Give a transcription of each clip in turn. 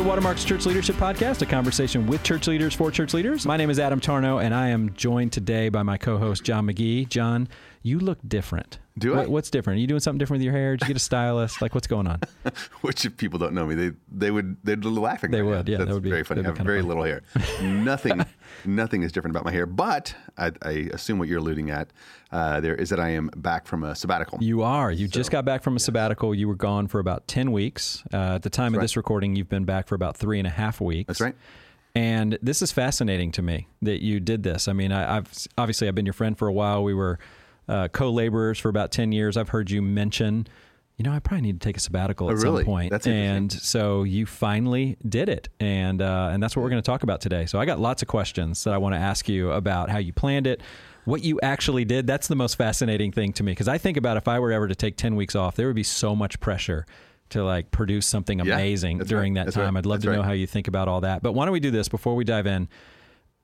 to Watermark's Church Leadership Podcast, a conversation with church leaders for church leaders. My name is Adam Tarnow, and I am joined today by my co-host John McGee. John, you look different. Do I? What's different? Are you doing something different with your hair? Did you get a stylist? like, what's going on? Which, if people don't know me, they they would they'd be laughing. They right would, now. yeah, That's that would be- very funny. I have very little hair. nothing, nothing is different about my hair. But I, I assume what you're alluding at uh, there is that I am back from a sabbatical. You are. You just got back from a sabbatical. You were gone for about 10 weeks. Uh, at the time of right. this recording, you've been back for about three and a half weeks. That's right. And this is fascinating to me that you did this. I mean, I, I've obviously I've been your friend for a while. We were uh, co-laborers for about ten years. I've heard you mention, you know, I probably need to take a sabbatical at Oh, really? some point. That's and so you finally did it, and uh, and that's what we're going to talk about today. So I got lots of questions that I want to ask you about how you planned it. What you actually did, that's the most fascinating thing to me because I think about if I were ever to take 10 weeks off, there would be so much pressure to like produce something amazing that's during right, that that's time. right, I'd love that's to know how you think about all that. But why don't we do this before we dive in?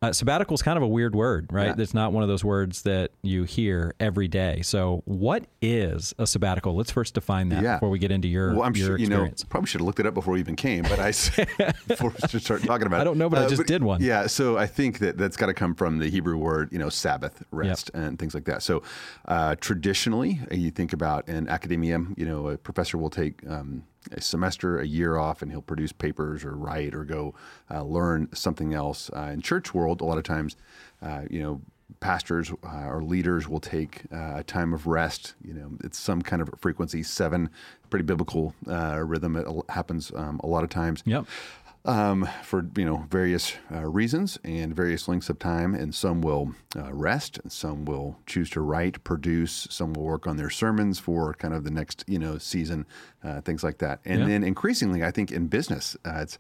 Uh, sabbatical is kind of a weird word, right? Yeah. It's not one of those words that you hear every day. So, what is a sabbatical? Let's first define that Yeah. before we get into your, Well, I'm your sure you know. experience. Probably should have looked it up before we even came, but I before we start talking about it. I don't know, but I just did one. Yeah, so I think that that's got to come from the Hebrew word, you know, Sabbath, rest, and things like that. So uh, traditionally, uh, you think about in academia, you know, a professor will take um, a semester, a year off, and he'll produce papers or write or go uh, learn something else. Uh, in church world, a lot of times, uh, you know pastors uh, or leaders will take uh, a time of rest. You know, it's some kind of frequency, seven, pretty biblical uh, rhythm. It happens um, a lot of times Yep. Um, for you know various uh, reasons and various lengths of time. And some will uh, rest, and some will choose to write, produce. Some will work on their sermons for kind of the next you know season, uh, things like that. And Yeah. then increasingly, I think in business, uh, it's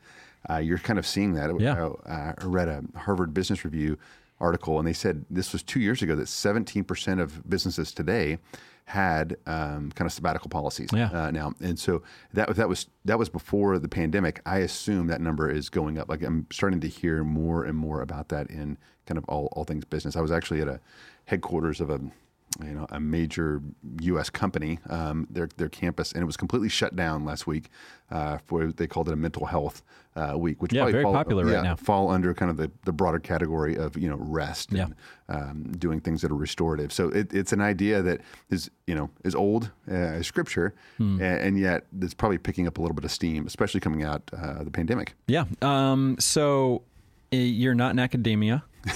uh, you're kind of seeing that. Yeah. Uh, I read a Harvard Business Review article, and they said this was two years ago that 17% of businesses today had um, kind of sabbatical policies Yeah. uh, now, and so that that was that was before the pandemic. I assume that number is going up. Like I'm starting to hear more and more about that in kind of all, all things business. I was actually at a headquarters of a you know a major U.S. company, um, their their campus, and it was completely shut down last week uh, for they called it a mental health uh, week, which Yeah, probably very fall, popular right now. fall under kind of the, the broader category of you know rest Yeah. and um, doing things that are restorative. So it, it's an idea that is you know is old uh, as scripture, Hmm. a- and, yet it's probably picking up a little bit of steam, especially coming out uh, the pandemic. Yeah. Um, so uh, you're not in academia.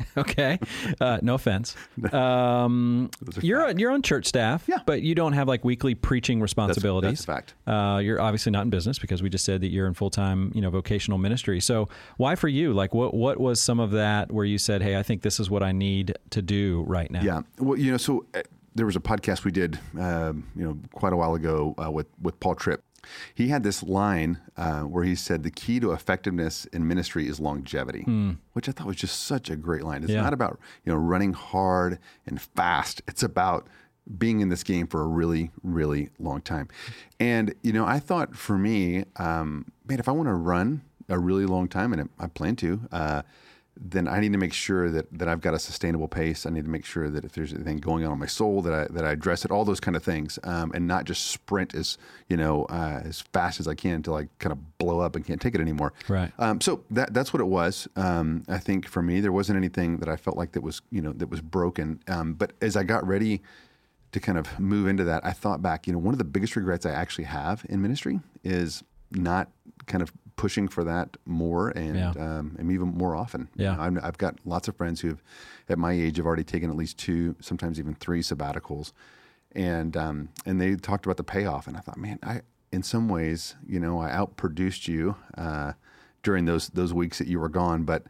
okay. Uh, no offense. Um, you're on, you're on church staff, Yeah. but you don't have like weekly preaching responsibilities. that's a fact. Uh, you're obviously not in business because we just said that you're in full time, you know, vocational ministry. So why for you? Like, what what was some of that where you said, "Hey, I think this is what I need to do right now"? Yeah. Well, you know, so uh, there was a podcast we did, um, you know, quite a while ago uh, with with Paul Tripp. He had this line uh, where he said, "The key to effectiveness in ministry is longevity," which I thought was just such a great line. It's. Yeah. not about you know running hard and fast. It's about being in this game for a really, really long time. And you know, I thought for me, um, man, if I want to run a really long time, and I plan to. Uh, then I need to make sure that, that I've got a sustainable pace. I need to make sure that if there's anything going on in my soul, that I that I address it. All those kind of things, um, and not just sprint as you know uh, as fast as I can until I kind of blow up and can't take it anymore. Right. Um, so that that's what it was. Um, I think for me, there wasn't anything that I felt like that was you know that was broken. Um, but as I got ready to kind of move into that, I thought back. You know, one of the biggest regrets I actually have in ministry is not kind of pushing for that more and Yeah. um, and even more often. You Yeah. know, I'm, I've got lots of friends who've, at my age, have already taken at least two, sometimes even three sabbaticals, and um, and they talked about the payoff, and I thought, man, I in some ways, you know, I outproduced you uh, during those those weeks that you were gone, but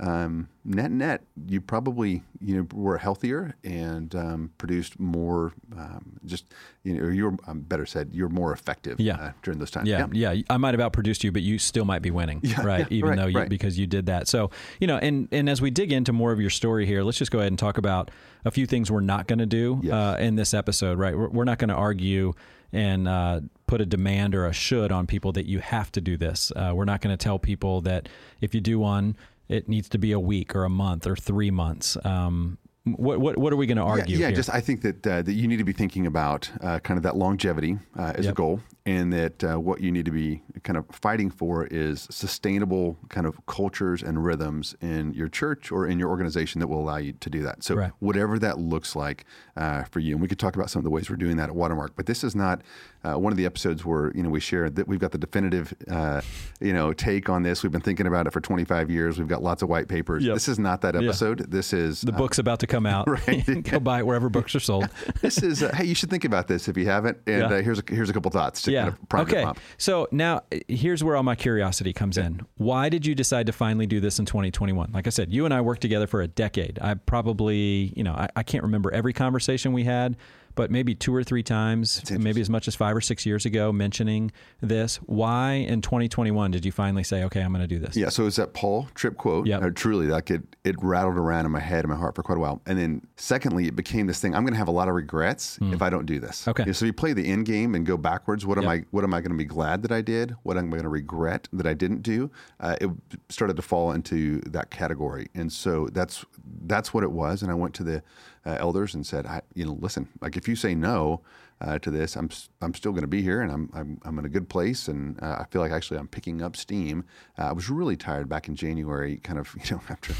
um, net net, you probably you know were healthier and um, produced more. Um, just you know, you're um, better said, you're more effective. Yeah. uh, during those times. Yeah, yeah, I might have outproduced you, but you still might be winning, Yeah, right? yeah, Even right, though you, right. because you did that. So you know, and and as we dig into more of your story here, let's just go ahead and talk about a few things we're not going to do Yes. uh, in this episode, right? We're, we're not going to argue and uh, put a demand or a should on people that you have to do this. Uh, we're not going to tell people that if you do one, it needs to be a week or a month or three months. Um, what what what are we going to argue? Yeah, yeah just I think that uh, that you need to be thinking about uh, kind of that longevity uh, as Yep. a goal, and that uh, what you need to be kind of fighting for is sustainable kind of cultures and rhythms in your church or in your organization that will allow you to do that. So Right. whatever that looks like uh, for you, and we could talk about some of the ways we're doing that at Watermark. But this is not uh, one of the episodes where you know we share that we've got the definitive uh, you know take on this. We've been thinking about it for 25 years. We've got lots of white papers. Yep. This is not that episode. This is the book's about to come out. Right. Go buy it wherever books are sold. this is uh, hey, you should think about this if you haven't. And Yeah. uh, here's a, here's a couple thoughts to yeah. kind of okay. So now here's where all my curiosity comes in. Why did you decide to finally do this in 2021? Like I said, you and I worked together for a decade. I probably, you know, I, I can't remember every conversation we had, but maybe two or three times, maybe as much as five or six years ago, mentioning this. Why in 2021 did you finally say, okay, I'm going to do this? Yeah, so it's that Paul Tripp quote. Yep. Uh, truly, like it, it rattled around in my head and my heart for quite a while. And then, secondly, it became this thing. I'm going to have a lot of regrets if I don't do this. Okay. You know, so you play the end game and go backwards. What am I? What am I going to be glad that I did? What am I going to regret that I didn't do? Uh, it started to fall into that category, and so that's that's what it was. And I went to the uh, elders and said, I, you know, listen, like if you say no. Uh, to this, I'm I'm still going to be here, and I'm I'm I'm in a good place, and uh, I feel like actually I'm picking up steam. Uh, I was really tired back in January, kind of you know after.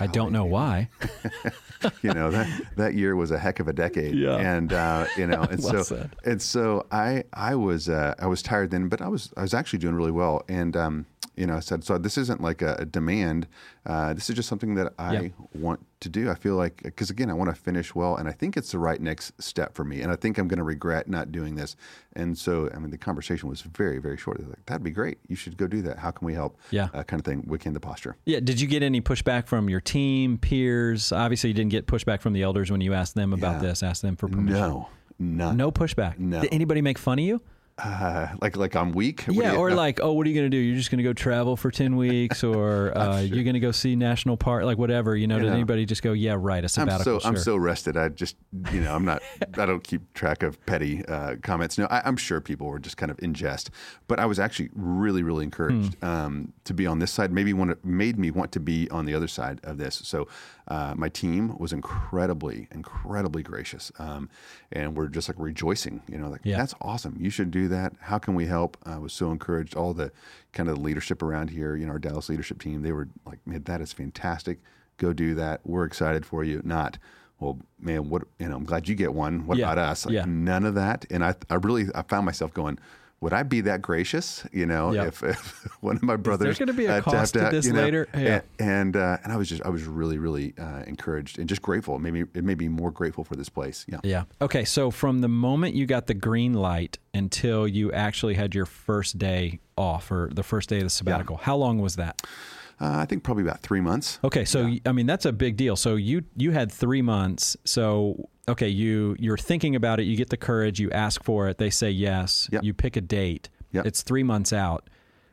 I don't know why. you know that that year was a heck of a decade. Yeah. and uh, you know, and Well so said. and so I I was uh, I was tired then, but I was I was actually doing really well, and um, you know I said so this isn't like a, a demand. Uh, this is just something that I Yeah. want to do. I feel like because again I want to finish well, and I think it's the right next step for me, and I think I'm going to regret not doing this. And so I mean the conversation was very very short. They're like that'd be great. You should go do that. How can we help? Yeah. uh, kind of thing. Weekend the posture. Yeah. Did you get any pushback from your team, peers? Obviously, you didn't get pushback from the elders when you asked them about Yeah. this, asked them for permission. No, none. No pushback. No. Did anybody make fun of you? Uh, like like I'm weak. What yeah, you- or no. like, oh, what are you going to do? You're just going to go travel for 10 weeks or uh, you're going to go see national park, like whatever. You know, did know. anybody just go, yeah, right, a I'm sabbatical? so I'm so rested. I just you know I'm not I don't keep track of petty uh, comments. No, I, I'm sure people were just kind of in jest, but I was actually really really encouraged Hmm. um, to be on this side. Maybe one made me want to be on the other side of this. So uh, my team was incredibly incredibly gracious, um, and we're just like rejoicing. You know, like Yeah. that's awesome. You should do that. How can we help? I was so encouraged. All the kind of leadership around here, you know, our Dallas leadership team, they were like, man, that is fantastic. Go do that. We're excited for you. Not, well, man, what, you know, I'm glad you get one. What Yeah. about us? Like, Yeah. None of that. And I, I really, I found myself going, would I be that gracious? You know, Yeah. if, if one of my brothers gonna be a uh, cost tapped to out, this you know, later? Yeah. And and, uh, and I was just, I was really, really uh, encouraged and just grateful. It made me, it made me more grateful for this place. Yeah. Yeah. Okay. So from the moment you got the green light until you actually had your first day off or the first day of the sabbatical, how long was that? Uh, I think probably about three months. Okay, so I mean that's a big deal. So you you had three months. So okay, you you're thinking about it. You get the courage. You ask for it. They say yes. Yep. You pick a date. Yep. It's three months out.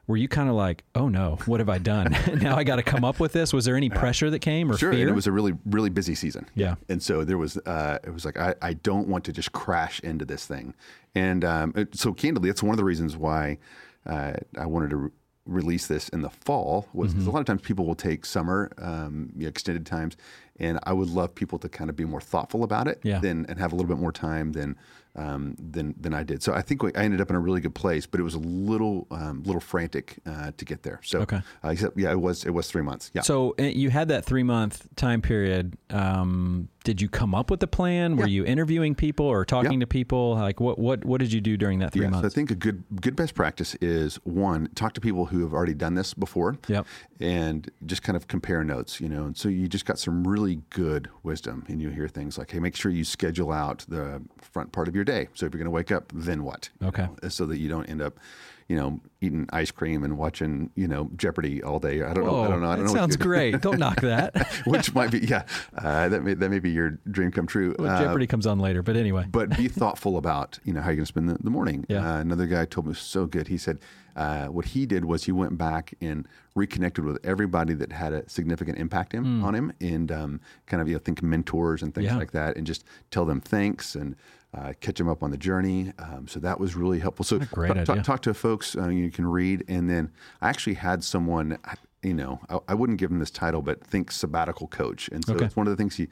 Were you kind of like, oh no, what have I done? now I got to come up with this. Was there any pressure that came or Sure, fear? and it was a really, really busy season. Yeah. and so there was, uh, it was like I, I don't want to just crash into this thing, and um, it- so candidly, that's one of the reasons why uh, I wanted to re- release this in the fall. Was 'cause a lot of times people will take summer, um, you know, extended times, and I would love people to kind of be more thoughtful about it, Yeah. than and have a little bit more time than. Um, than than I did, so I think we, I ended up in a really good place, but it was a little um, little frantic uh, to get there. So, Okay. uh, except, yeah, it was it was three months. Yeah, So uh, you had that three month time period. Um, did you come up with a plan? Were you interviewing people or talking Yeah. to people? Like what what what did you do during that three Yeah, so I think a good good best practice is one talk to people who have already done this before, Yep. and just kind of compare notes, you know. And so you just got some really good wisdom, and you hear things like, "Hey, make sure you schedule out the front part of your day. So if you're going to wake up, then what? You Okay. know, so that you don't end up, you know, eating ice cream and watching, you know, Jeopardy all day. I don't know. I don't know. I don't know. sounds great. Don't knock that. Which might be, yeah, uh, that may that may be your dream come true. Well, Uh, Jeopardy comes on later, but anyway. but be thoughtful about you know how you're going to spend the, the morning. Yeah. Uh, another guy told me it was so good. He said uh, what he did was he went back and reconnected with everybody that had a significant impact him, on him, and um, kind of you know think mentors and things. Yeah. like that, and just tell them thanks and. Uh, catch them up on the journey, um, so that was really helpful. So, great talk, talk- idea. talk to folks uh, you can read, and then I actually had someone. you know, I, I, wouldn't give him this title, but think sabbatical coach. And so Okay. it's one of the things he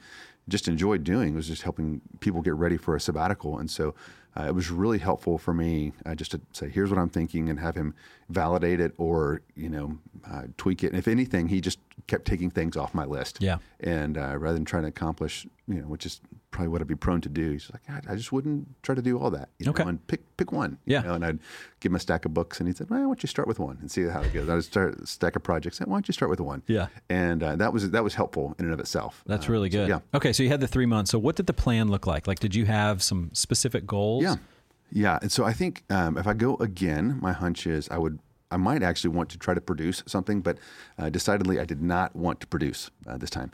just enjoyed doing was just helping people get ready for a sabbatical. And so uh, it was really helpful for me uh, just to say, here's what I'm thinking and have him validate it or, you know, uh, tweak it. And if anything, he just kept taking things off my list. Yeah. And uh, rather than trying to accomplish, you know, which is probably what I'd be prone to do, he's like, I, I just wouldn't try to do all that. You Okay. Know, and pick pick one. you Yeah. know, and I'd give him a stack of books, and he said, "Well, why don't you start with one and see how it goes?" I'd start a stack of projects. Why don't you start with one? Yeah. And uh, that was that was helpful in and of itself. That's Uh, really so, good. yeah. Okay, so you had the three months. So what did the plan look like? Like, did you have some specific goals? Yeah, yeah. And so I think um, if I go again, my hunch is I would. I might actually want to try to produce something, but uh, decidedly I did not want to produce uh, this time.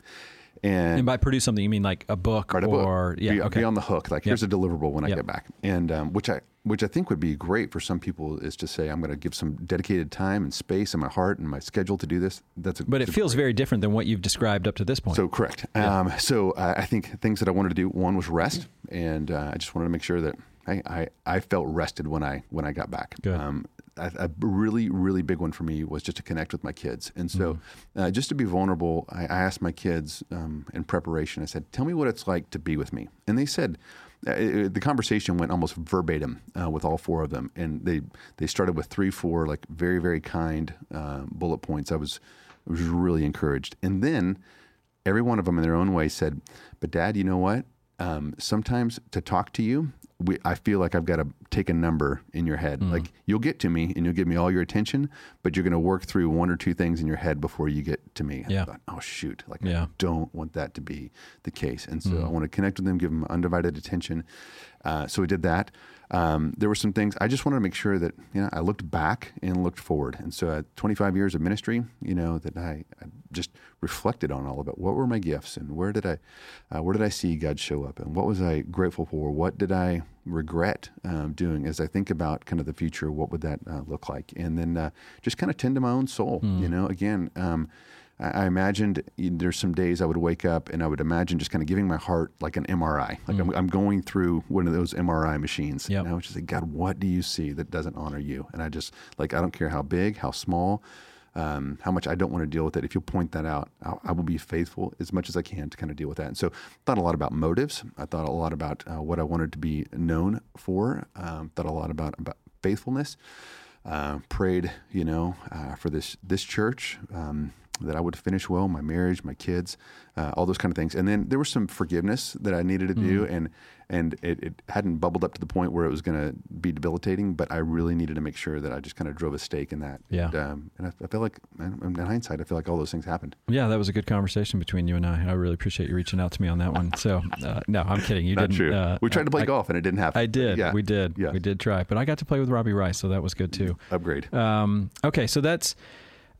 And, And by produce something, you mean like a book write a book. or yeah, be, okay, be on the hook. Like here's a deliverable when I Yep. get back, and um, which I which I think would be great for some people is to say I'm going to give some dedicated time and space in my heart and my schedule to do this. That's a, but it feels very different than what you've described up to this point. So correct. Um, so uh, I think things that I wanted to do. One was rest, and uh, I just wanted to make sure that I, I, I felt rested when I when I got back. Good. Um, a, a really really big one for me was just to connect with my kids, and so uh, just to be vulnerable. I, I asked my kids um, in preparation. I said, "Tell me what it's like to be with me," and they said. Uh, it- the conversation went almost verbatim uh, with all four of them, and they they started with three, four like very very kind uh, bullet points. I was I was really encouraged, and then every one of them in their own way said, "But Dad, you know what? Um, sometimes to talk to you, we, I feel like I've got to take a number in your head. Like you'll get to me and you'll give me all your attention, but you're going to work through one or two things in your head before you get to me." Yeah. I thought, "Oh shoot! Like Yeah. I don't want that to be the case." And so I want to connect with them, give them undivided attention. Uh, so we did that. Um, there were some things I just wanted to make sure that you know I looked back and looked forward. And so, at 25 years of ministry, you know that I, I just reflected on all of it. What were my gifts, and where did I, uh, where did I see God show up, and what was I grateful for? What did I regret um, doing? As I think about kind of the future, what would that uh, look like? And then uh, just kind of tend to my own soul. You know, again. Um, I I imagined there's some days I would wake up and I would imagine just kind of giving my heart like an MRI. Like I'm, I'm going through one of those MRI machines. Yep. And I was just like, God, what do you see that doesn't honor you? And I just, like, I don't care how big, how small, um, how much I don't want to deal with it. If you'll point that out, I, I will be faithful as much as I can to kind of deal with that. And so thought a lot about motives. I thought a lot about uh, what I wanted to be known for. Um, thought a lot about, about faithfulness. Uh, prayed, you know, uh, for this this church um, that I would finish well, my marriage, my kids, uh, all those kind of things. And then there was some forgiveness that I needed to do, and and it, it hadn't bubbled up to the point where it was going to be debilitating, but I really needed to make sure that I just kind of drove a stake in that. Yeah. And, um, and I, I feel like, in hindsight, I feel like all those things happened. Yeah, that was a good conversation between you and I. I really appreciate you reaching out to me on that one. So, uh, no, I'm kidding. You Not didn't. true. Uh, we tried to play I, golf and it didn't happen. I did. Yeah. We did. Yeah. We did try, but I got to play with Robbie Rice, so that was good too. Upgrade. Um, okay, so that's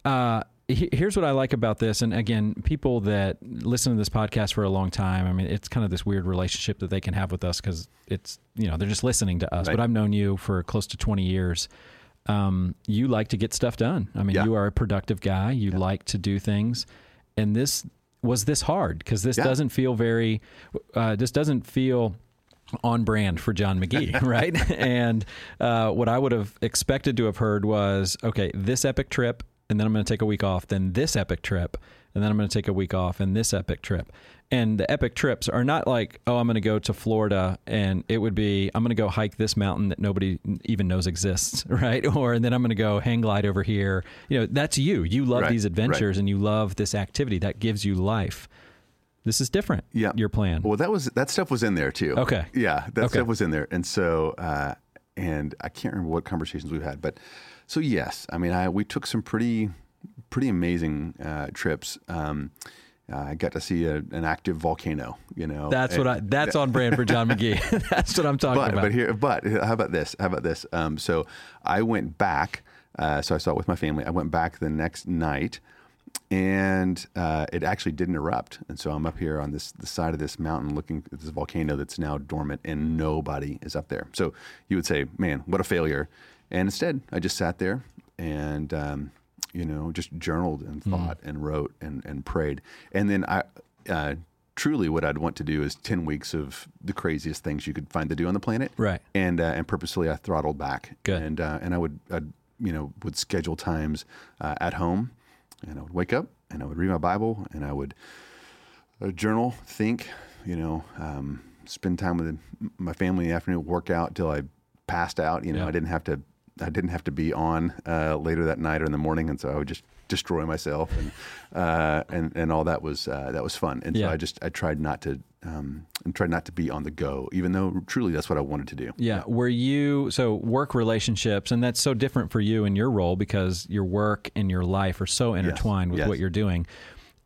uh, here's what I like about this, and again, people that listen to this podcast for a long time, I mean, it's kind of this weird relationship that they can have with us because it's you know they're just listening to us. Right. But I've known you for close to 20 years. Um, you like to get stuff done. I mean, Yeah. you are a productive guy. You like to do things, and this was this hard because this Yeah. doesn't feel very. Uh, this doesn't feel on brand for John McGee, right? and uh, what I would have expected to have heard was, okay, this epic trip, and then I'm going to take a week off. Then this epic trip, and then I'm going to take a week off, and this epic trip. And the epic trips are not like, oh, I'm going to go to Florida, and it would be, I'm going to go hike this mountain that nobody even knows exists, right? Or and then I'm going to go hang glide over here. You know, that's you. You love Right, these right. adventures, and you love this activity that gives you life. This is different. Yeah. your plan. Well, that was that stuff was in there too. Okay. Yeah, that Okay. stuff was in there, and so uh, and I can't remember what conversations we've had, but so yes, I mean, I we took some pretty pretty amazing uh, trips. Um, I got to see a, an active volcano. You know, That's what I. That's on brand for John McGee. that's what I'm talking but about. but here but how about this how about this um, so i went back uh, so i saw it with my family i went back the next night and uh, it actually didn't erupt and so i'm up here on this the side of this mountain looking at this volcano that's now dormant and nobody is up there so you would say man what a failure and instead i just sat there and um, you know just journaled and thought and wrote and, and prayed and then i uh, truly what i'd want to do is 10 weeks of the craziest things you could find to do on the planet Right. and uh, and purposefully I throttled back. Good. And uh, and I would I'd, you know would schedule times uh, at home and I would wake up and I would read my Bible and I would uh, journal, think, you know, um, spend time with my family in the afternoon, work out till I passed out. You know, Yeah. I didn't have to. I didn't have to be on uh, later that night or in the morning, and so I would just destroy myself, and uh, and and all that was uh, that was fun. And Yeah. so I just I tried not to um, and tried not to be on the go, even though truly that's what I wanted to do. Yeah. Were you so work relationships, and that's so different for you in your role because your work and your life are so intertwined with Yes. what you're doing.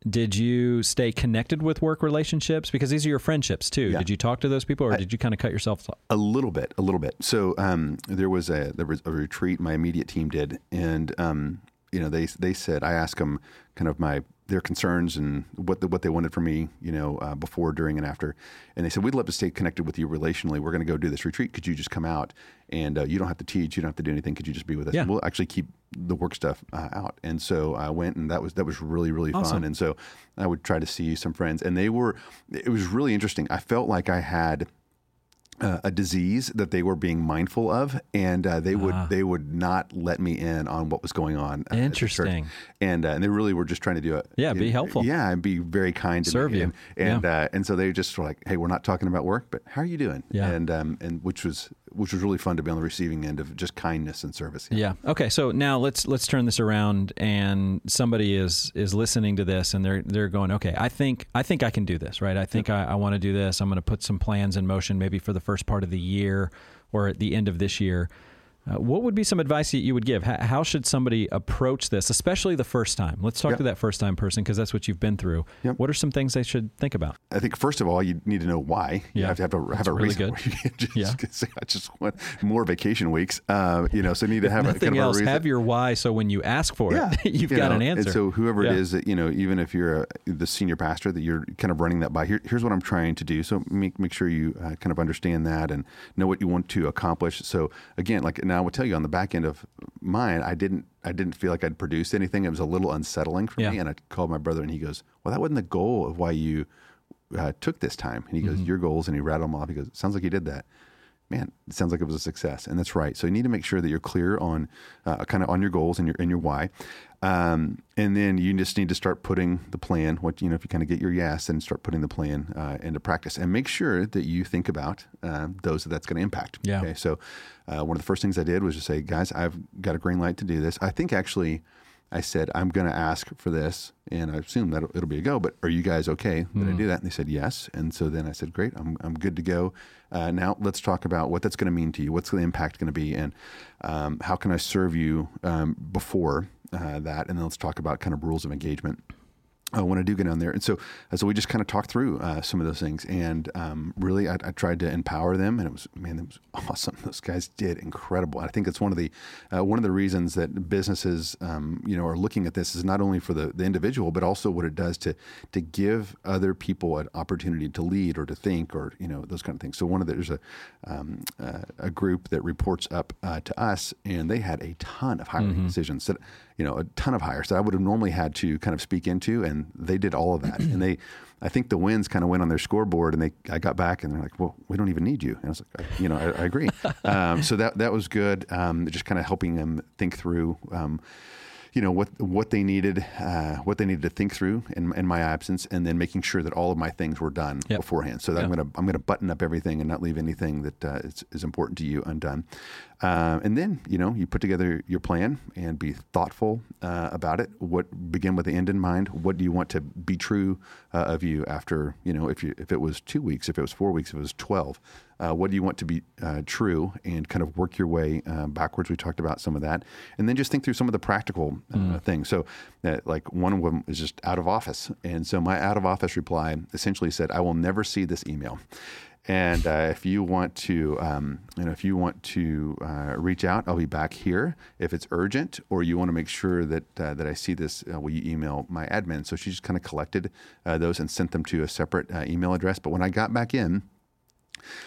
Did you stay connected with work relationships because these are your friendships too? Yeah. Did you talk to those people, or did you kind of cut yourself? off? A little bit, a little bit. So um, there was a there was a retreat my immediate team did, and um, you know they they said I asked them kind of my their concerns and what the, what they wanted from me, you know, uh, before, during, and after, and they said we'd love to stay connected with you relationally. We're going to go do this retreat. Could you just come out and uh, you don't have to teach, you don't have to do anything. Could you just be with us? Yeah. We'll actually keep the work stuff uh, out. And so I went, and that was that was really really Awesome. fun. And so I would try to see some friends, and they were. It was really interesting. I felt like I had uh, a disease that they were being mindful of, and uh, they would Ah. they would not let me in on what was going on. uh, at the church. Interesting. and uh, and they really were just trying to do it. Yeah, be helpful. Yeah, and be very kind to Serve me. you. and and, uh, and so they just were like, "Hey, we're not talking about work, but how are you doing?" Yeah. and um, and which was which was really fun to be on the receiving end of just kindness and service. Yeah. Okay. So now let's let's turn this around, and somebody is is listening to this, and they're they're going, okay, I think I think I can do this, right? I think I, I want to do this. I'm going to put some plans in motion, maybe for the first part of the year or at the end of this year. Uh, what would be some advice that you would give? How, how should somebody approach this, especially the first time? Let's talk Yep. to that first time person because that's what you've been through. Yep. What are some things they should think about? I think first of all, you need to know why. You Yeah. have to have, to have That's a really reason. good. just, Yeah. say, I just want more vacation weeks. Uh, you know, so you need to have a, kind of else. a reason. Have your why, so when you ask for it, you've you got know, an answer. And so whoever Yeah. it is that you know, even if you're a, the senior pastor that you're kind of running that by, here, here's what I'm trying to do. So make make sure you uh, kind of understand that and know what you want to accomplish. So again, like now I will tell you on the back end of mine, I didn't I didn't feel like I'd produced anything. It was a little unsettling for Yeah. me, and I called my brother and he goes, "Well, that wasn't the goal of why you." Uh, took this time and he goes Mm-hmm. your goals and he rattled them off he goes sounds like you did that man, it sounds like it was a success, and that's right. So you need to make sure that you're clear on uh, kind of on your goals and your and your why, um, and then you just need to start putting the plan. What you know, if you kind of get your yes, and start putting the plan uh, into practice, and make sure that you think about uh, those that that's going to impact. Yeah. Okay. So uh, one of the first things I did was just say, guys, I've got a green light to do this. I think actually. I said, I'm going to ask for this, and I assume that it'll be a go, but are you guys okay that I do that? And they said, yes. And so then I said, great, I'm, I'm good to go. Uh, now let's talk about what that's going to mean to you. What's the impact going to be, and um, how can I serve you um, before uh, that? And then let's talk about kind of rules of engagement. Uh, when I do get down there, and so uh, so we just kind of talked through uh, some of those things, and um, really I, I tried to empower them, and it was man, it was awesome. Those guys did incredible. I think it's one of the uh, one of the reasons that businesses um, you know are looking at this is not only for the, the individual, but also what it does to to give other people an opportunity to lead or to think or you know those kind of things. So one of the, there's a um, uh, a group that reports up uh, to us, and they had a ton of hiring decisions that you know a ton of hires that I would have normally had to kind of speak into, and they did all of that. and they, I think the wins kind of went on their scoreboard, and they I got back and they're like, well, we don't even need you. And I was like, I, you know, I, I agree. um, so that that was good. Um, just kind of helping them think through. Um, you know what what they needed, uh, what they needed to think through in, in my absence, and then making sure that all of my things were done Yep. beforehand. So that I'm gonna I'm gonna button up everything and not leave anything that uh, is, is important to you undone. Uh, and then you know you put together your plan and be thoughtful uh, about it. What begin with the end in mind. What do you want to be true uh, of you after you know if you if it was two weeks, if it was four weeks, if it was twelve. Uh, what do you want to be uh, true and kind of work your way uh, backwards? We talked about some of that, and then just think through some of the practical uh, things. So, like one of them is just out of office, and so my out of office reply essentially said, "I will never see this email." And uh, if you want to, um, you know, if you want to uh, reach out, I'll be back here. If it's urgent, or you want to make sure that uh, that I see this, uh, will you email my admin? So she just kind of collected uh, those and sent them to a separate uh, email address. But when I got back in,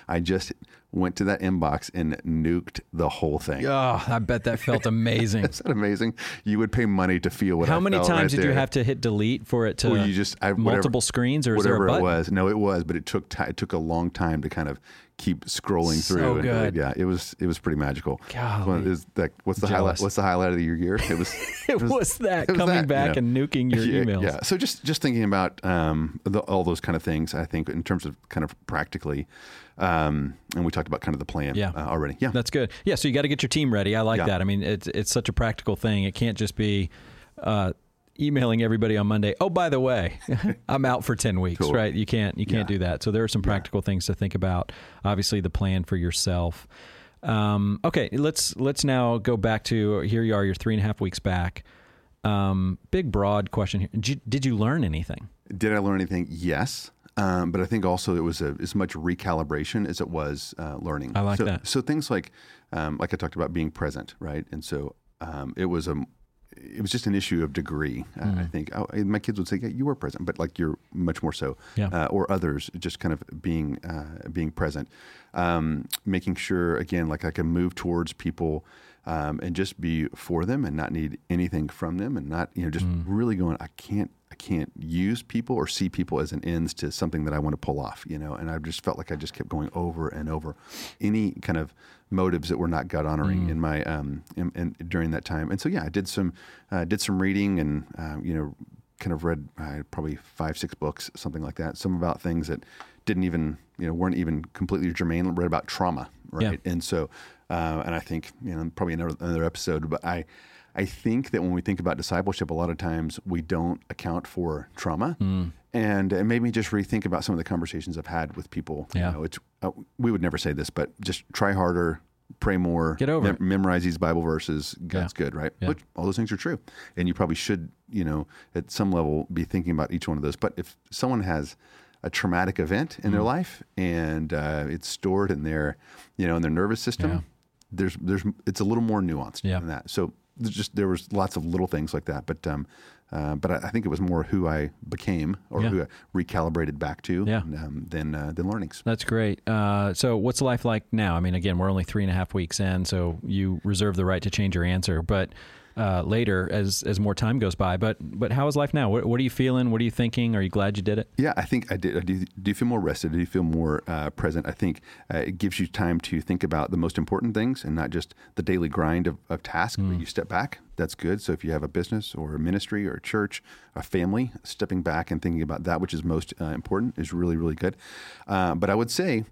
I just went to that inbox and nuked the whole thing. Oh, I bet that felt amazing. Is that amazing? You would pay money to feel what. How I many times right did you have to hit delete for it to Well, you just I, whatever- multiple screens, or is there whatever a button? it was. No, it was, but it took ti it took a long time to kind of keep scrolling So through. and, uh, good. yeah, it was it was pretty magical. Golly. Well, is that what's the Jealous. highlight? What's the highlight of your year? It was It was that it was coming that, back you know. and nuking your yeah, emails. Yeah. So just just thinking about um, the, all those kind of things, I think in terms of kind of practically, um, and we talked about kind of the plan Yeah. uh, already. Yeah. That's good. Yeah, so you got to get your team ready. I like Yeah. that. I mean, it's it's such a practical thing. It can't just be uh, emailing everybody on Monday. Oh, by the way, I'm out for ten weeks. Cool. Right? You can't you can't Yeah. do that. So there are some practical things to think about. Obviously, the plan for yourself. Um, okay, let's let's now go back to here. You are. You're three and a half weeks back. Um, big broad question here. Did you, did you learn anything? Did I learn anything? Yes. Um, but I think also it was a, as much recalibration as it was uh, learning. I like so, that. So things like, um, like I talked about being present, right? And so um, it was a, it was just an issue of degree. Mm-hmm. I think oh, my kids would say, "Yeah, you were present," but like you're much more so. Yeah. Uh, or others just kind of being uh, being present, um, making sure again, like I can move towards people. Um, and just be for them and not need anything from them and not you know just Mm. really going I can't can't use people or see people as an ends to something that I want to pull off, you know. And I just felt like I just kept going over and over any kind of motives that were not God honoring in my um in, in, during that time. And so yeah, I did some uh, did some reading and uh, you know kind of read uh, probably five six books something like that. Some about things that didn't even you know weren't even completely germane. Read about trauma, right? And so uh, and I think you know probably another another episode, but I. I think that when we think about discipleship, a lot of times we don't account for trauma, and it made me just rethink about some of the conversations I've had with people. Yeah. You know, it's uh, we would never say this, but just try harder, pray more, Get over it. memorize these Bible verses. God's good, right? Yeah. Which all those things are true, and you probably should, you know, at some level be thinking about each one of those. But if someone has a traumatic event in Mm. their life and uh, it's stored in their, you know, in their nervous system, Yeah. there's there's it's a little more nuanced Yeah. than that. So just there was lots of little things like that, but um, uh, but I, I think it was more who I became or Yeah. who I recalibrated back to Yeah. um, than uh, than learnings. That's great. Uh, so, what's life like now? I mean, again, we're only three and a half weeks in, so you reserve the right to change your answer, but uh, later as as more time goes by. But but how is life now? What, what are you feeling? What are you thinking? Are you glad you did it? Yeah, I think I did. I do, do you feel more rested? Do you feel more uh, present? I think uh, it gives you time to think about the most important things and not just the daily grind of, of tasks. But you step back. That's good. So if you have a business or a ministry or a church, a family, stepping back and thinking about that which is most uh, important is really really good. Uh, but I would say,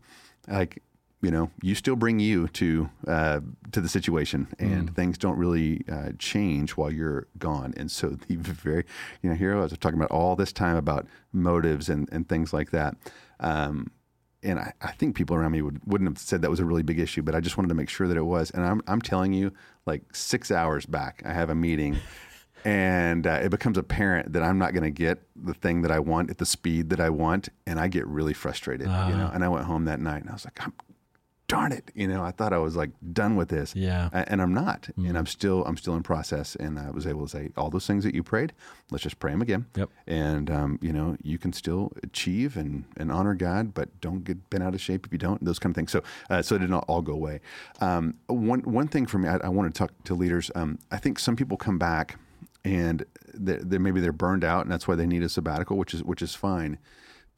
like you know, you still bring you to uh, to the situation, and things don't really uh, change while you're gone. And so the very, you know, here I was talking about all this time about motives and, and things like that. Um, and I, I think people around me would, wouldn't have said that was a really big issue, but I just wanted to make sure that it was. And I'm, I'm telling you, like six hours back, I have a meeting and uh, it becomes apparent that I'm not going to get the thing that I want at the speed that I want. And I get really frustrated, you know, and I went home that night and I was like, I'm, darn it. You know, I thought I was like done with this Yeah. And I'm not, and I'm still, I'm still in process. And I was able to say all those things that you prayed, let's just pray them again. Yep. And, um, you know, you can still achieve and, and honor God, but don't get bent out of shape if you don't, those kind of things. So, uh, so it did not all go away. Um, one, one thing for me, I, I want to talk to leaders. Um, I think some people come back and they're, they're, maybe they're burned out and that's why they need a sabbatical, which is, which is fine.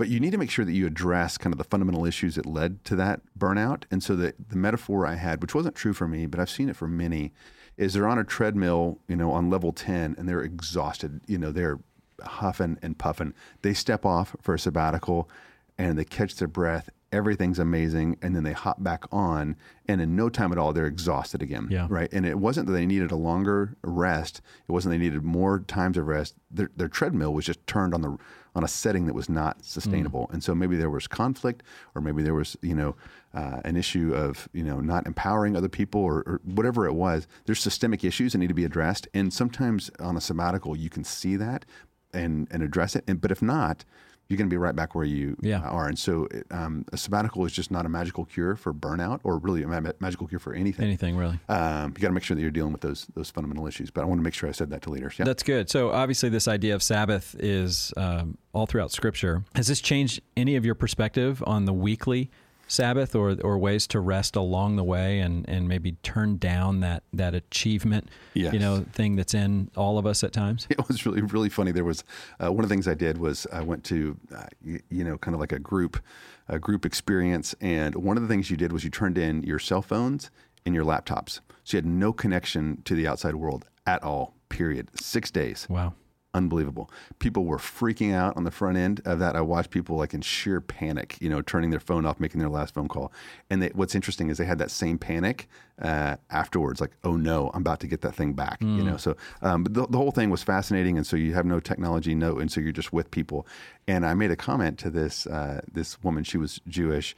But you need to make sure that you address kind of the fundamental issues that led to that burnout. And so the, the metaphor I had, which wasn't true for me, but I've seen it for many, is they're on a treadmill, you know, on level 10 and they're exhausted. You know, they're huffing and puffing. They step off for a sabbatical and they catch their breath. Everything's amazing. And then they hop back on. And in no time at all, they're exhausted again. Yeah. Right. And it wasn't that they needed a longer rest. It wasn't they needed more times of rest. Their, their treadmill was just turned on the on a setting that was not sustainable. And so maybe there was conflict, or maybe there was you know uh, an issue of you know not empowering other people, or, or whatever it was. There's systemic issues that need to be addressed. And sometimes on a sabbatical, you can see that and and address it. And but if not. You're going to be right back where you Yeah. are, and so it, um, a sabbatical is just not a magical cure for burnout, or really a ma- magical cure for anything Anything really? um, you got to make sure that you're dealing with those those fundamental issues. But I want to make sure I said that to leaders. Yeah. That's good. So obviously, this idea of Sabbath is um, all throughout Scripture. Has this changed any of your perspective on the weekly Sabbath or or ways to rest along the way and and maybe turn down that that achievement Yes. you know thing that's in all of us at times? It was really really funny. There was uh, one of the things I did was I went to uh, you, you know kind of like a group a group experience, and one of the things you did was you turned in your cell phones and your laptops, so you had no connection to the outside world at all. Period. Six days. Wow. Unbelievable. People were freaking out on the front end of that. I watched people like in sheer panic, you know, turning their phone off, making their last phone call. And they, what's interesting is they had that same panic uh, afterwards, like, oh no, I'm about to get that thing back, you know. So, um, but the, the whole thing was fascinating, and so you have no technology, no, and so you're just with people. And I made a comment to this uh, this woman. She was Jewish.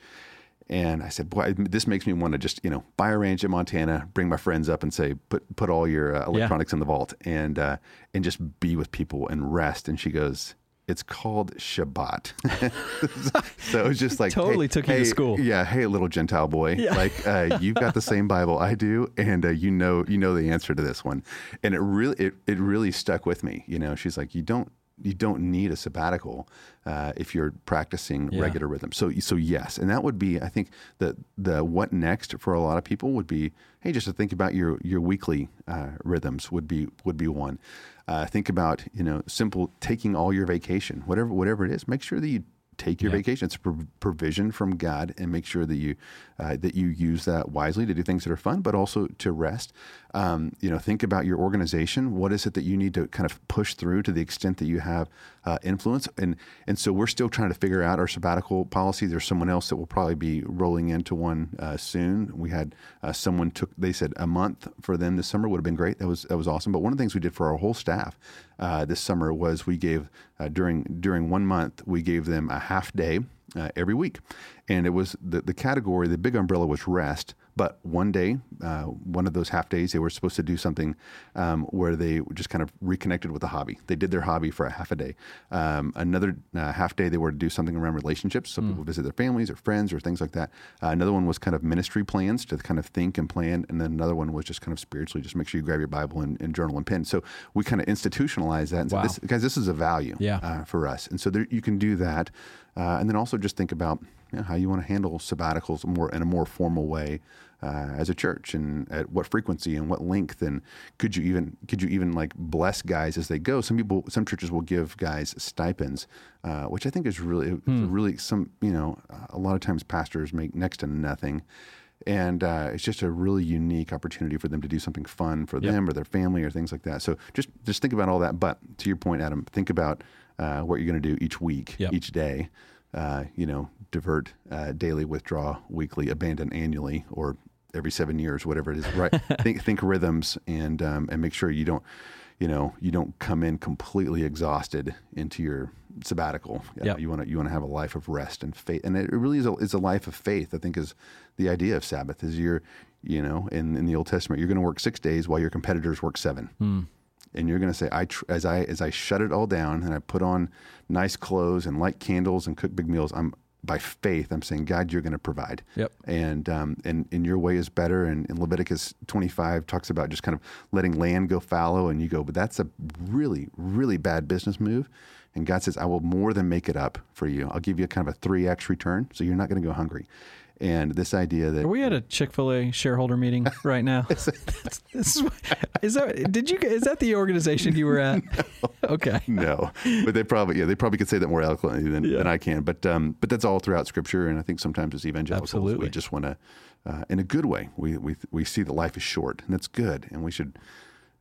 And I said, "Boy, this makes me want to just, you know, buy a ranch in Montana, bring my friends up, and say, put put all your uh, electronics in the vault, and uh, and just be with people and rest." And she goes, "It's called Shabbat." so it was just like Totally hey, took you to school. Yeah, hey, little Gentile boy, like uh, you've got the same Bible I do, and uh, you know you know the answer to this one. And it really it it really stuck with me. You know, she's like, you don't you don't need a sabbatical uh, if you're practicing Yeah. regular rhythm. So so yes, and that would be I think the the what next for a lot of people would be hey just to think about your your weekly uh, rhythms would be would be one. Uh, think about you know simple taking all your vacation whatever whatever it is. Make sure that you take your Yeah. vacation. It's a prov- provision from God, and make sure that you uh, that you use that wisely to do things that are fun, but also to rest. Um, you know, think about your organization. What is it that you need to kind of push through to the extent that you have uh, influence? And and so we're still trying to figure out our sabbatical policy. There's someone else that will probably be rolling into one uh, soon. We had uh, someone took. They said a month for them this summer would have been great. That was that was awesome. But one of the things we did for our whole staff uh, this summer was we gave uh, during during one month we gave them a half day uh, every week, and it was the the category. The big umbrella was rest. But one day, uh, one of those half days, they were supposed to do something um, where they just kind of reconnected with a hobby. They did their hobby for a half a day. Um, another uh, half day, they were to do something around relationships. Some people visit their families or friends or things like that. Uh, another one was kind of ministry plans to kind of think and plan. And then another one was just kind of spiritually, just make sure you grab your Bible and, and journal and pen. So we kind of institutionalized that and Wow. said, this, guys, this is a value Yeah. uh, for us. And so there, you can do that. Uh, and then also just think about you know, how you want to handle sabbaticals more in a more formal way uh, as a church and at what frequency and what length and could you even could you even like bless guys as they go some people some churches will give guys stipends uh, which i think is really really some you know a lot of times pastors make next to nothing and uh, it's just a really unique opportunity for them to do something fun for them or their family or things like that. So just just think about all that. But to your point, Adam, think about uh, what you're going to do each week, Yep. each day. Uh, you know, divert uh, daily, withdraw weekly, abandon annually, or every seven years, whatever it is. Right? think think rhythms and um, and make sure you don't. You know, you don't come in completely exhausted into your sabbatical. You, Yep. you want to you want to have a life of rest and faith, and it really is a, is a life of faith. I think is the idea of Sabbath is you're, you know, in, in the Old Testament, you're going to work six days while your competitors work seven, and you're going to say, I tr- as I as I shut it all down and I put on nice clothes and light candles and cook big meals, I'm by faith, I'm saying, God, you're going to provide. Yep. And um, and and your way is better. And, and Leviticus 25 talks about just kind of letting land go fallow, and you go, but that's a really really bad business move. And God says, I will more than make it up for you. I'll give you a kind of a three x return, so you're not going to go hungry. And this idea that Are we at a Chick Fil A shareholder meeting right now? is, that did you is that the organization you were at? Okay. no, but they probably yeah they probably could say that more eloquently than, Yeah. than I can. But um, but that's all throughout Scripture, and I think sometimes as evangelicals Absolutely. we just want to, uh, in a good way, we, we we see that life is short, and that's good, and we should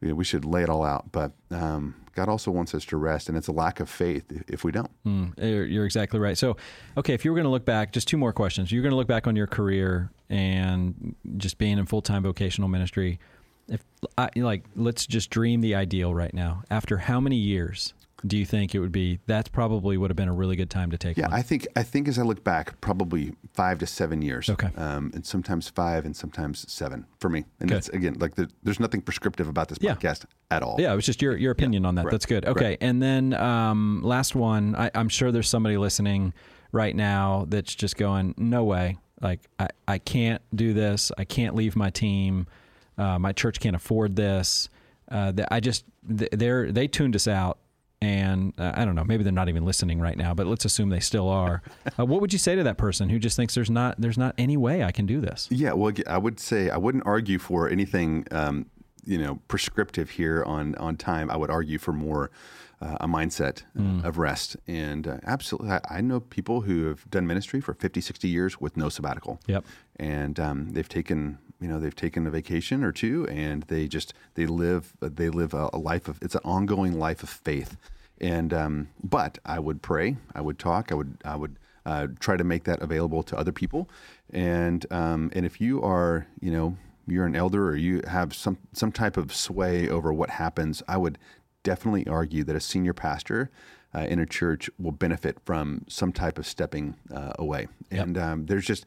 we should lay it all out. But um, God also wants us to rest, and it's a lack of faith if- if we don't. Mm, you're, you're exactly right. So, okay, if you were going to look back, just two more questions. You're going to look back on your career and just being in full time vocational ministry. If I, like, let's just dream the ideal right now. After how many years do you think it would be? That's probably would have been a really good time to take Yeah, one. I think I think as I look back, probably five to seven years. Okay. um, and sometimes five, and sometimes seven for me. And Good. that's again like the, there's nothing prescriptive about this Yeah. podcast at all. Yeah, it was just your your opinion on that. right, That's good. Okay, and then um, last one. I, I'm sure there's somebody listening right now that's just going, "No way! Like I, I can't do this. I can't leave my team. Uh, my church can't afford this. Uh, that I just they're they tuned us out and uh, I don't know, maybe they're not even listening right now, but let's assume they still are. Uh, what would you say to that person who just thinks there's not there's not any way I can do this? Yeah, well, I would say I wouldn't argue for anything, um, you know, prescriptive here on on time. I would argue for more uh, a mindset mm. of rest. And uh, absolutely, I, I, know people who have done ministry for 50, 60 years with no sabbatical. Yep. And um, they've taken, you know, they've taken a vacation or two, and they just they live they live a, a life of it's an ongoing life of faith. And um, but I would pray, I would talk, I would I would uh, try to make that available to other people. And um, and if you are, you know, you're an elder or you have some some type of sway over what happens, I would definitely argue that a senior pastor uh, in a church will benefit from some type of stepping uh, away. Yep. And um, there's just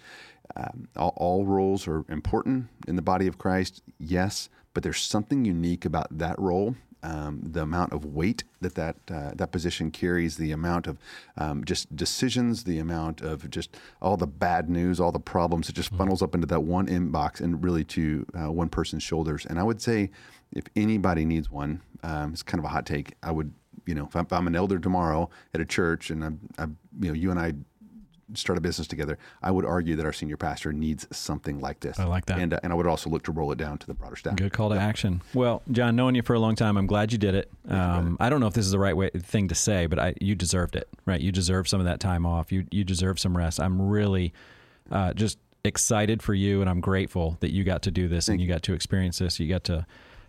um, all, all, roles are important in the body of Christ, yes, but there's something unique about that role. Um, the amount of weight that that, uh, that position carries, the amount of um, just decisions, the amount of just all the bad news, all the problems, it just mm-hmm. funnels up into that one inbox and really to uh, one person's shoulders. And I would say if anybody needs one, um, it's kind of a hot take. I would, you know, if I'm, an elder tomorrow at a church and I'm, I, you know, you and I start a business together, I would argue that our senior pastor needs something like this. I like that. And, uh, and I would also look to roll it down to the broader staff. Good call to yeah. action. Well, John, knowing you for a long time, I'm glad you did it. Um, I don't know if this is the right way, thing to say, but I, you deserved it, right? You deserve some of that time off. You, you deserve some rest. I'm really uh, just excited for you and I'm grateful that you got to do this Thank and you got to experience this. You got to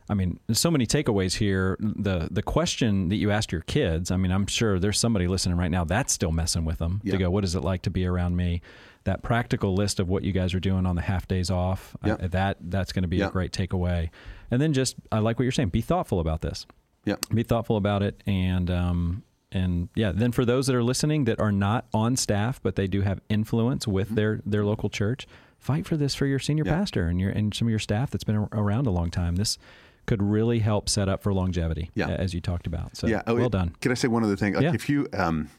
I mean, so many takeaways here. The the question that you asked your kids, I mean, I'm sure there's somebody listening right now that's still messing with them yeah. to go, what is it like to be around me? That practical list of what you guys are doing on the half days off, yeah. uh, that that's going to be yeah. a great takeaway. And then just, I like what you're saying, be thoughtful about this. Yeah. Be thoughtful about it. And, um, and yeah, then for those that are listening that are not on staff, but they do have influence with mm-hmm. their, their local church, fight for this for your senior pastor and your, and some of your staff that's been around a long time. This, could really help set up for longevity, yeah. as you talked about. So, yeah. Oh, well done. Can I say one other thing? Like yeah. If you, um,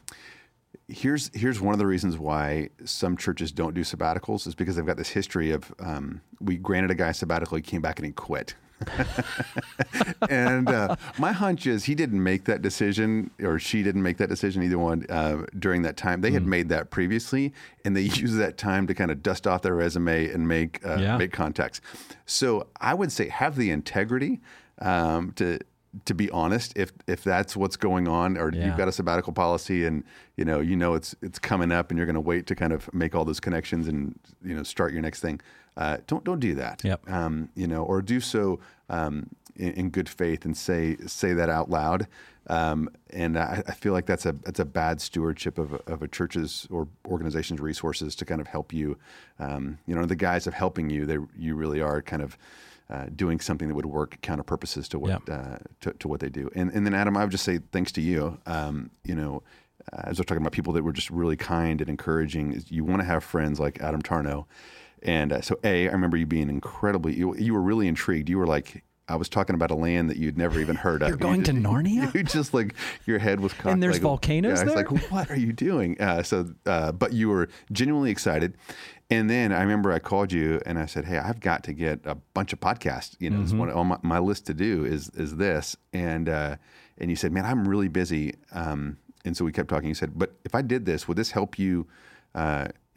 here's here's one of the reasons why some churches don't do sabbaticals is because they've got this history of um, we granted a guy a sabbatical, he came back and he quit. and uh, my hunch is he didn't make that decision, or she didn't make that decision, either one, uh, during that time. They had mm. made that previously, and they used that time to kind of dust off their resume and make uh, yeah. make contacts. So I would say have the integrity um, to to be honest, if if that's what's going on, or yeah. you've got a sabbatical policy, and you know you know it's it's coming up, and you're going to wait to kind of make all those connections and you know start your next thing, uh, don't don't do that. Yep. Um, you know, or do so um, in, in, good faith and say say that out loud. Um, and I, I, feel like that's a that's a bad stewardship of, of a church's or organization's resources to kind of help you. Um, you know, the guys of helping you, they you really are kind of uh, doing something that would work counter purposes to what yep. uh, to, to, what they do. And and then Adam, I would just say thanks to you. Um, you know, as we're talking about people that were just really kind and encouraging, you want to have friends like Adam Tarnow. And uh, so, A, I remember you being incredibly, you, you were really intrigued. You were like, I was talking about a land that you'd never even heard of. You're going you just, to Narnia? You just like your head was cocked. And there's like, volcanoes yeah, there. It's like, what are you doing? Uh, so, uh, but you were genuinely excited. And then I remember I called you and I said, "Hey, I've got to get a bunch of podcasts. You know, mm-hmm. one on my, my, list to do is is this." And uh, and you said, "Man, I'm really busy." Um, and so we kept talking. You said, "But if I did this, would this help you?"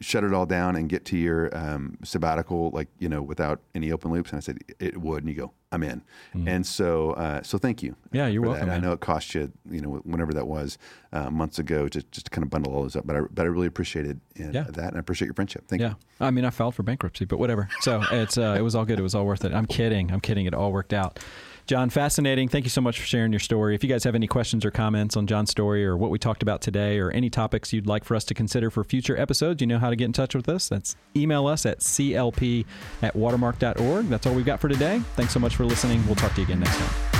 Shut it all down and get to your um, sabbatical, like you know, without any open loops? And I said it would, and you go, I'm in. Mm. And so, uh, so thank you. Yeah, you're welcome. I know it cost you, you know, whenever that was uh, months ago, to just to kind of bundle all those up. But I, but I really appreciated uh, yeah. that, and I appreciate your friendship. Thank yeah. you. I mean, I filed for bankruptcy, but whatever. So it's uh, it was all good. It was all worth it. I'm kidding. I'm kidding. It all worked out. John, fascinating. Thank you so much for sharing your story. If you guys have any questions or comments on John's story or what we talked about today or any topics you'd like for us to consider for future episodes, you know how to get in touch with us. That's email us at clp at watermark.org. That's all we've got for today. Thanks so much for listening. We'll talk to you again next time.